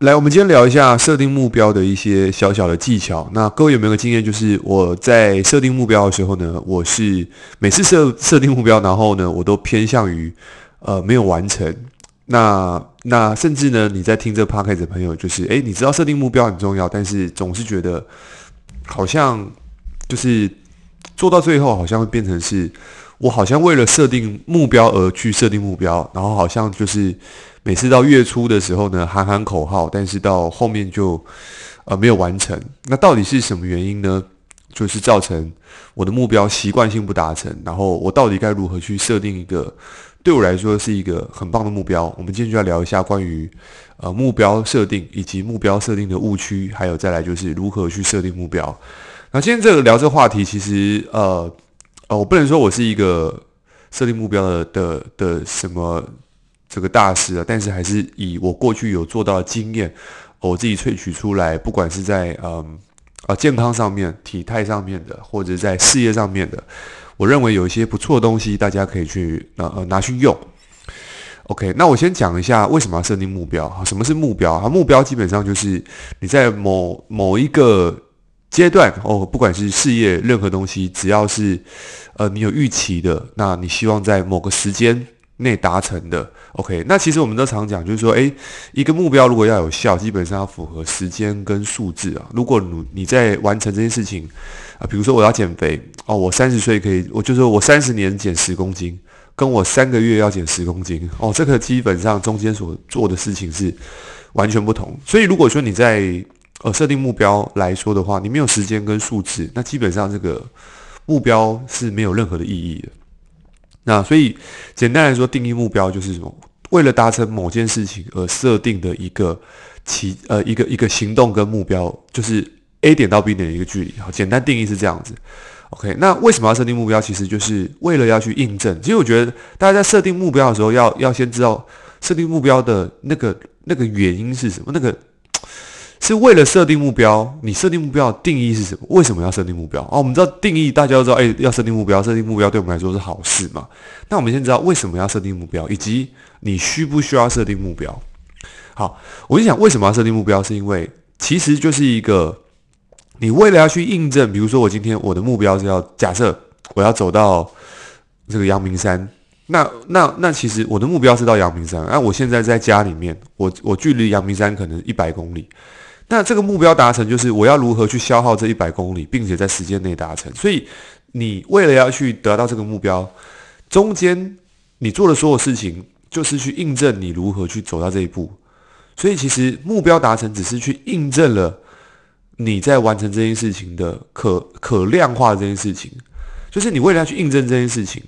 来，我们今天聊一下设定目标的一些小小的技巧。那各位有没有个经验，就是我在设定目标的时候呢，我是每次设设定目标，然后呢，我都偏向于呃没有完成。那那甚至呢，你在听这 podcast 的朋友，就是诶，你知道设定目标很重要，但是总是觉得好像就是做到最后，好像会变成是我好像为了设定目标而去设定目标，然后好像就是。每次到月初的时候呢，喊喊口号，但是到后面就呃没有完成。那到底是什么原因呢？就是造成我的目标习惯性不达成。然后我到底该如何去设定一个对我来说是一个很棒的目标？我们今天就要聊一下关于呃目标设定以及目标设定的误区，还有再来就是如何去设定目标。那今天这个聊这个话题，其实呃呃，我不能说我是一个设定目标的的的什么。这个大师啊，但是还是以我过去有做到的经验，我自己萃取出来，不管是在嗯啊健康上面、体态上面的，或者在事业上面的，我认为有一些不错的东西，大家可以去呃呃拿去用。OK，那我先讲一下为什么要设定目标啊？什么是目标它？目标基本上就是你在某某一个阶段哦，不管是事业任何东西，只要是呃你有预期的，那你希望在某个时间。内达成的，OK，那其实我们都常讲，就是说，诶，一个目标如果要有效，基本上要符合时间跟数字啊。如果你你在完成这件事情啊，比如说我要减肥哦，我三十岁可以，我就说我三十年减十公斤，跟我三个月要减十公斤哦，这个基本上中间所做的事情是完全不同。所以如果说你在呃设定目标来说的话，你没有时间跟数字，那基本上这个目标是没有任何的意义的。那所以，简单来说，定义目标就是什么？为了达成某件事情而设定的一个其呃一个一个行动跟目标，就是 A 点到 B 点的一个距离。好，简单定义是这样子。OK，那为什么要设定目标？其实就是为了要去印证。其实我觉得大家在设定目标的时候要，要要先知道设定目标的那个那个原因是什么，那个。是为了设定目标，你设定目标的定义是什么？为什么要设定目标？哦，我们知道定义，大家都知道，哎，要设定目标，设定目标对我们来说是好事嘛。那我们先知道为什么要设定目标，以及你需不需要设定目标。好，我就想为什么要设定目标，是因为其实就是一个你为了要去印证，比如说我今天我的目标是要假设我要走到这个阳明山，那那那其实我的目标是到阳明山，那我现在在家里面，我我距离阳明山可能一百公里。那这个目标达成，就是我要如何去消耗这一百公里，并且在时间内达成。所以，你为了要去得到这个目标，中间你做的所有事情，就是去印证你如何去走到这一步。所以，其实目标达成只是去印证了你在完成这件事情的可可量化这件事情，就是你为了要去印证这件事情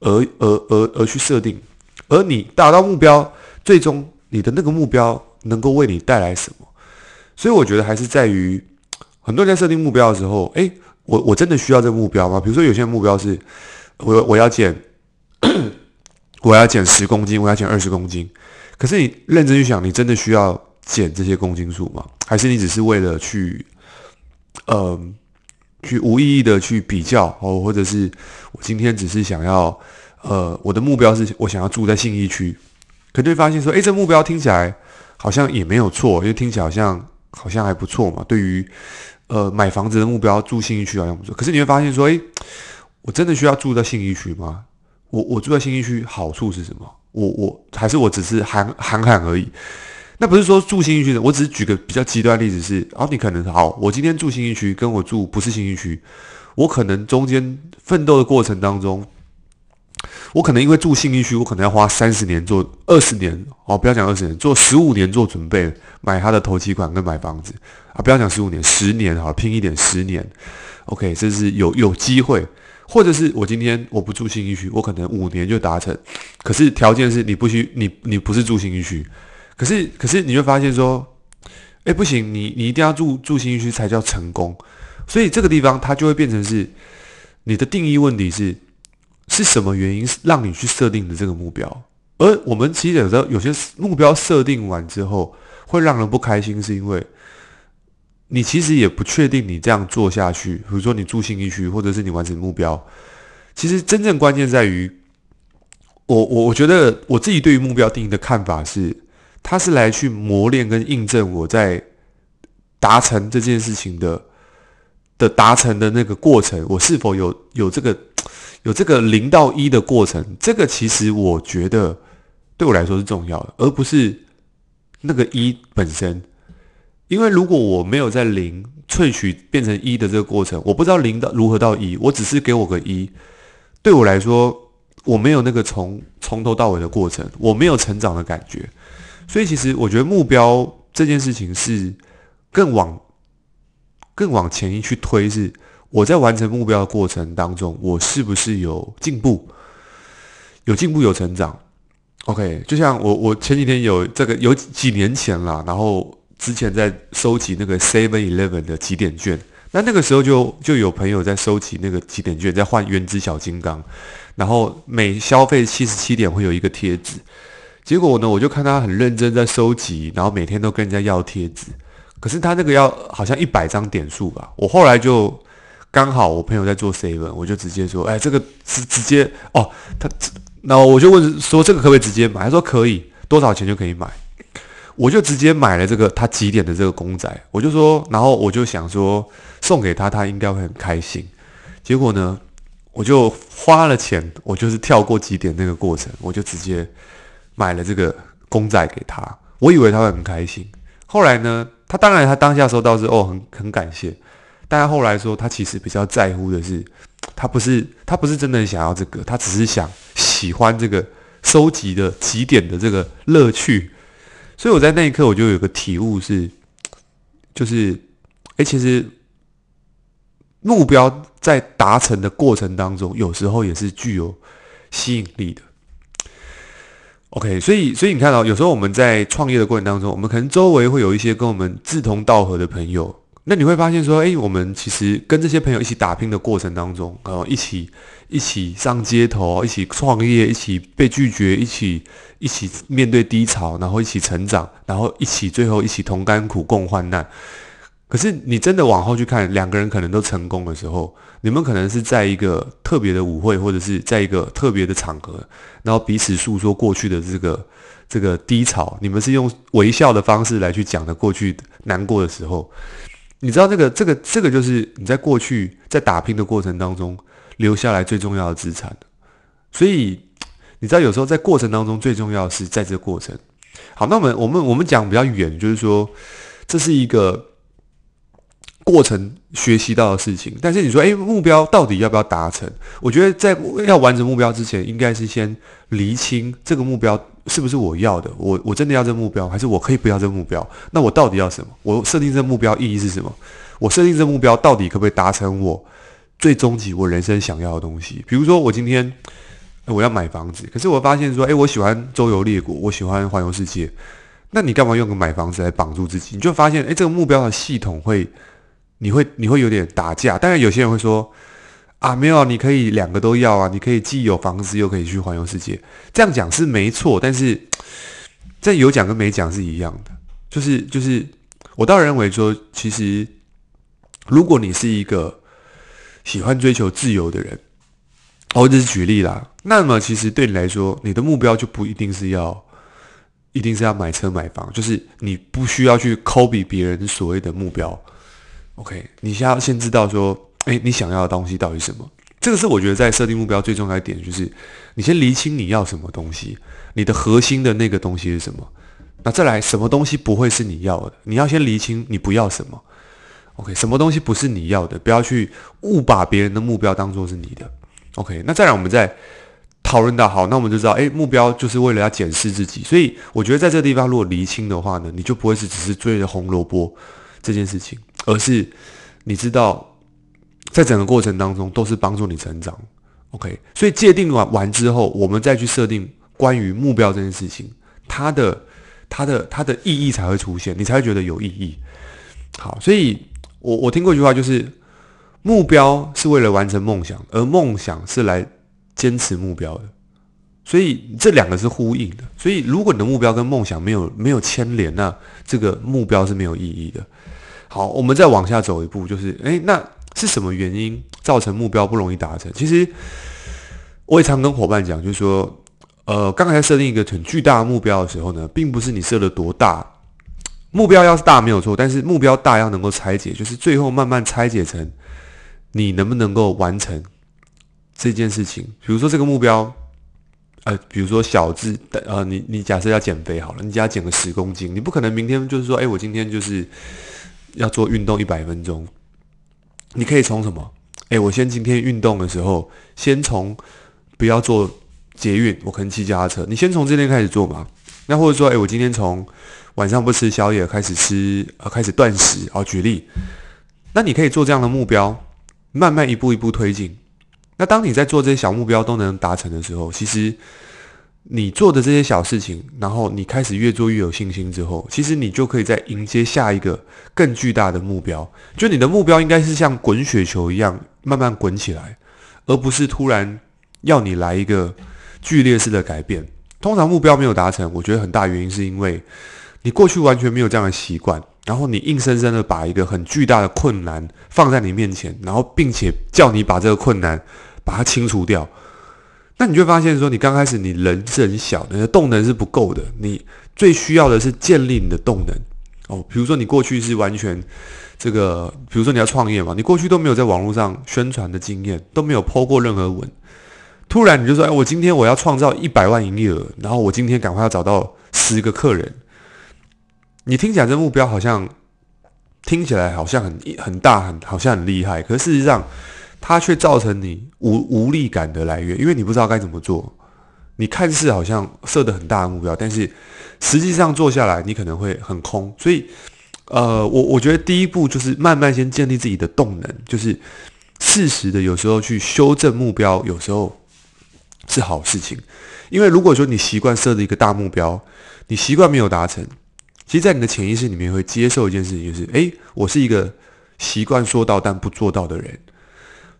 而而而而去设定，而你达到目标，最终你的那个目标能够为你带来什么？所以我觉得还是在于很多人在设定目标的时候，诶，我我真的需要这个目标吗？比如说有些目标是，我我要减，我要减十公斤，我要减二十公斤。可是你认真去想，你真的需要减这些公斤数吗？还是你只是为了去，呃，去无意义的去比较哦，或者是我今天只是想要，呃，我的目标是我想要住在信义区，可就会发现说，诶，这目标听起来好像也没有错，因为听起来好像。好像还不错嘛。对于呃买房子的目标，住信义区好像不错。可是你会发现说，诶，我真的需要住在信义区吗？我我住在信义区好处是什么？我我还是我只是喊喊喊而已。那不是说住信义区的，我只是举个比较极端例子是，哦，你可能好，我今天住信义区，跟我住不是信义区，我可能中间奋斗的过程当中。我可能因为住信义区，我可能要花三十年做二十年哦，不要讲二十年，做十五年做准备，买他的头期款跟买房子。啊，不要讲十五年，十年好，拼一点十年，OK，这是有有机会，或者是我今天我不住信义区，我可能五年就达成，可是条件是你不需你你不是住信义区，可是可是你会发现说，哎不行，你你一定要住住信义区才叫成功，所以这个地方它就会变成是你的定义问题是。是什么原因让你去设定的这个目标？而我们其实有时候有些目标设定完之后会让人不开心，是因为你其实也不确定你这样做下去，比如说你住信义区，或者是你完成目标，其实真正关键在于，我我我觉得我自己对于目标定义的看法是，它是来去磨练跟印证我在达成这件事情的的达成的那个过程，我是否有有这个有这个零到一的过程？这个其实我觉得对我来说是重要的，而不是那个一本身。因为如果我没有在零萃取变成一的这个过程，我不知道零到如何到一，我只是给我个一，对我来说，我没有那个从从头到尾的过程，我没有成长的感觉。所以其实我觉得目标这件事情是更往更往前一去推，是我在完成目标的过程当中，我是不是有进步，有进步有成长。OK，就像我我前几天有这个有几年前啦，然后。之前在收集那个 Seven Eleven 的集点券，那那个时候就就有朋友在收集那个集点券，在换原子小金刚，然后每消费七十七点会有一个贴纸。结果呢，我就看他很认真在收集，然后每天都跟人家要贴纸。可是他那个要好像一百张点数吧。我后来就刚好我朋友在做 Seven，我就直接说：“哎，这个是直接哦。”他那我就问说：“这个可不可以直接买？”他说：“可以，多少钱就可以买。”我就直接买了这个他几点的这个公仔，我就说，然后我就想说送给他，他应该会很开心。结果呢，我就花了钱，我就是跳过几点那个过程，我就直接买了这个公仔给他。我以为他会很开心。后来呢，他当然他当下收到是哦很很感谢，但他后来说他其实比较在乎的是，他不是他不是真的想要这个，他只是想喜欢这个收集的几点的这个乐趣。所以我在那一刻我就有个体悟是，就是，哎，其实目标在达成的过程当中，有时候也是具有吸引力的。OK，所以，所以你看到，有时候我们在创业的过程当中，我们可能周围会有一些跟我们志同道合的朋友。那你会发现说，哎，我们其实跟这些朋友一起打拼的过程当中，呃，一起一起上街头，一起创业，一起被拒绝，一起一起面对低潮，然后一起成长，然后一起最后一起同甘苦共患难。可是你真的往后去看，两个人可能都成功的时候，你们可能是在一个特别的舞会，或者是在一个特别的场合，然后彼此诉说过去的这个这个低潮，你们是用微笑的方式来去讲的过去难过的时候。你知道这个这个这个就是你在过去在打拼的过程当中留下来最重要的资产，所以你知道有时候在过程当中最重要是在这个过程。好，那我们我们我们讲比较远，就是说这是一个过程学习到的事情。但是你说，诶，目标到底要不要达成？我觉得在要完成目标之前，应该是先厘清这个目标。是不是我要的？我我真的要这个目标，还是我可以不要这个目标？那我到底要什么？我设定这个目标意义是什么？我设定这个目标到底可不可以达成我最终极我人生想要的东西？比如说我今天我要买房子，可是我发现说，诶，我喜欢周游列国，我喜欢环游世界。那你干嘛用个买房子来绑住自己？你就发现，诶，这个目标的系统会，你会你会有点打架。当然，有些人会说。啊，没有，你可以两个都要啊！你可以既有房子，又可以去环游世界。这样讲是没错，但是 这有讲跟没讲是一样的。就是就是，我倒认为说，其实如果你是一个喜欢追求自由的人，我只是举例啦，那么其实对你来说，你的目标就不一定是要，一定是要买车买房，就是你不需要去 copy 别人所谓的目标。OK，你先要先知道说。诶，你想要的东西到底什么？这个是我觉得在设定目标最重要的一点，就是你先厘清你要什么东西，你的核心的那个东西是什么。那再来，什么东西不会是你要的？你要先厘清你不要什么。OK，什么东西不是你要的？不要去误把别人的目标当做是你的。OK，那再来，我们再讨论到好，那我们就知道，诶，目标就是为了要检视自己。所以我觉得在这个地方，如果厘清的话呢，你就不会是只是追着红萝卜这件事情，而是你知道。在整个过程当中，都是帮助你成长，OK。所以界定完完之后，我们再去设定关于目标这件事情，它的、它的、它的意义才会出现，你才会觉得有意义。好，所以我我听过一句话，就是目标是为了完成梦想，而梦想是来坚持目标的。所以这两个是呼应的。所以如果你的目标跟梦想没有没有牵连，那这个目标是没有意义的。好，我们再往下走一步，就是诶，那。是什么原因造成目标不容易达成？其实我也常跟伙伴讲，就是说，呃，刚才设定一个很巨大的目标的时候呢，并不是你设了多大，目标要是大没有错，但是目标大要能够拆解，就是最后慢慢拆解成你能不能够完成这件事情。比如说这个目标，呃，比如说小字，呃，你你假设要减肥好了，你只要减个十公斤，你不可能明天就是说，哎，我今天就是要做运动一百分钟。你可以从什么？哎，我先今天运动的时候，先从不要做捷运，我可能骑脚踏车。你先从这边开始做嘛。那或者说，哎，我今天从晚上不吃宵夜开始吃，呃，开始断食。好，举例。那你可以做这样的目标，慢慢一步一步推进。那当你在做这些小目标都能达成的时候，其实。你做的这些小事情，然后你开始越做越有信心之后，其实你就可以再迎接下一个更巨大的目标。就你的目标应该是像滚雪球一样慢慢滚起来，而不是突然要你来一个剧烈式的改变。通常目标没有达成，我觉得很大原因是因为你过去完全没有这样的习惯，然后你硬生生的把一个很巨大的困难放在你面前，然后并且叫你把这个困难把它清除掉。那你就会发现说，你刚开始你人是很小的，你的动能是不够的。你最需要的是建立你的动能哦。比如说你过去是完全这个，比如说你要创业嘛，你过去都没有在网络上宣传的经验，都没有 po 过任何文。突然你就说，哎，我今天我要创造一百万营业额，然后我今天赶快要找到十个客人。你听起来这目标好像听起来好像很很大，很好像很厉害，可事实上。它却造成你无无力感的来源，因为你不知道该怎么做。你看似好像设的很大的目标，但是实际上做下来，你可能会很空。所以，呃，我我觉得第一步就是慢慢先建立自己的动能，就是适时的有时候去修正目标，有时候是好事情。因为如果说你习惯设的一个大目标，你习惯没有达成，其实，在你的潜意识里面会接受一件事情，就是诶，我是一个习惯说到但不做到的人。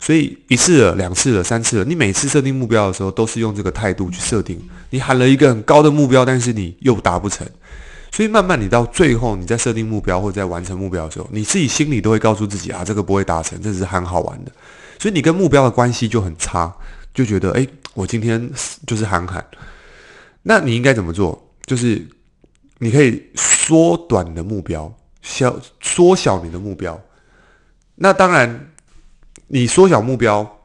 所以一次了，两次了，三次了，你每次设定目标的时候，都是用这个态度去设定。你喊了一个很高的目标，但是你又达不成，所以慢慢你到最后，你在设定目标或者在完成目标的时候，你自己心里都会告诉自己啊，这个不会达成，这只是喊好玩的。所以你跟目标的关系就很差，就觉得诶，我今天就是喊喊。那你应该怎么做？就是你可以缩短你的目标，小缩小你的目标。那当然。你缩小目标，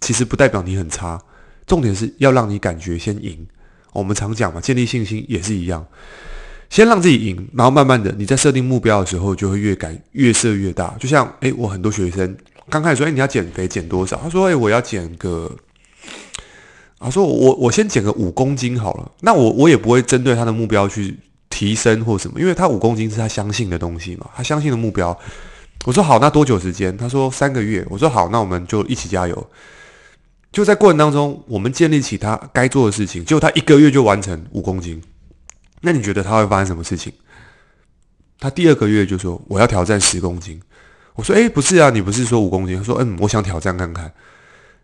其实不代表你很差。重点是要让你感觉先赢。我们常讲嘛，建立信心也是一样，先让自己赢，然后慢慢的你在设定目标的时候，就会越改越设越大。就像诶，我很多学生刚开始说，诶，你要减肥减多少？他说，诶，我要减个，他说我我先减个五公斤好了。那我我也不会针对他的目标去提升或什么，因为他五公斤是他相信的东西嘛，他相信的目标。我说好，那多久时间？他说三个月。我说好，那我们就一起加油。就在过程当中，我们建立起他该做的事情，结果他一个月就完成五公斤。那你觉得他会发生什么事情？他第二个月就说我要挑战十公斤。我说诶，不是啊，你不是说五公斤？他说嗯，我想挑战看看。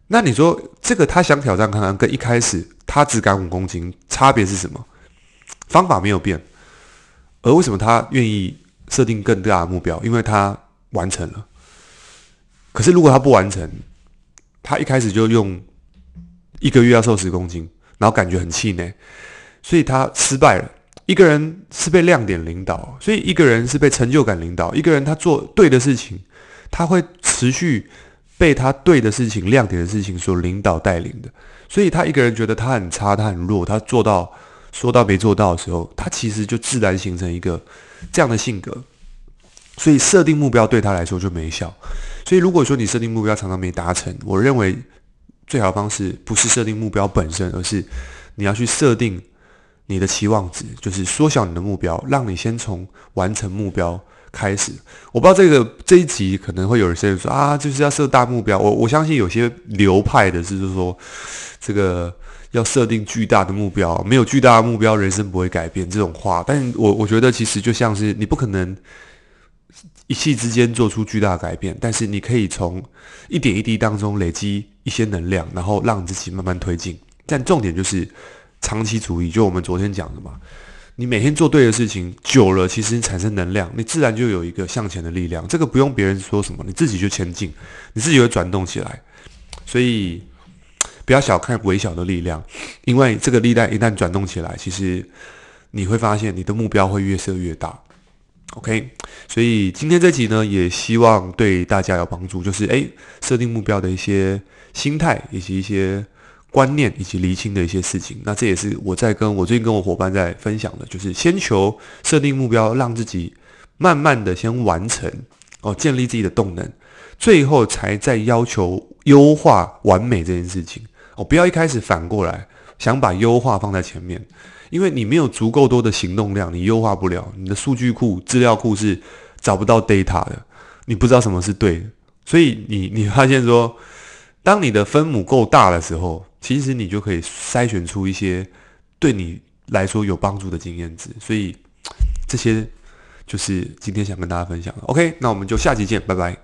那你说这个他想挑战看看，跟一开始他只敢五公斤差别是什么？方法没有变，而为什么他愿意设定更大的目标？因为他。完成了，可是如果他不完成，他一开始就用一个月要瘦十公斤，然后感觉很气馁，所以他失败了。一个人是被亮点领导，所以一个人是被成就感领导。一个人他做对的事情，他会持续被他对的事情、亮点的事情所领导带领的。所以他一个人觉得他很差，他很弱，他做到说到没做到的时候，他其实就自然形成一个这样的性格。所以设定目标对他来说就没效。所以如果说你设定目标常常没达成，我认为最好的方式不是设定目标本身，而是你要去设定你的期望值，就是缩小你的目标，让你先从完成目标开始。我不知道这个这一集可能会有些人说啊，就是要设大目标。我我相信有些流派的是就是说这个要设定巨大的目标，没有巨大的目标，人生不会改变这种话。但我我觉得其实就像是你不可能。一气之间做出巨大的改变，但是你可以从一点一滴当中累积一些能量，然后让自己慢慢推进。但重点就是长期主义，就我们昨天讲的嘛。你每天做对的事情久了，其实你产生能量，你自然就有一个向前的力量。这个不用别人说什么，你自己就前进，你自己会转动起来。所以不要小看微小的力量，因为这个力量一旦转动起来，其实你会发现你的目标会越设越大。OK，所以今天这集呢，也希望对大家有帮助，就是诶，设定目标的一些心态，以及一些观念，以及厘清的一些事情。那这也是我在跟我最近跟我伙伴在分享的，就是先求设定目标，让自己慢慢的先完成哦，建立自己的动能，最后才再要求优化完美这件事情哦，不要一开始反过来想把优化放在前面。因为你没有足够多的行动量，你优化不了，你的数据库、资料库是找不到 data 的，你不知道什么是对的，所以你你发现说，当你的分母够大的时候，其实你就可以筛选出一些对你来说有帮助的经验值，所以这些就是今天想跟大家分享的。OK，那我们就下集见，拜拜。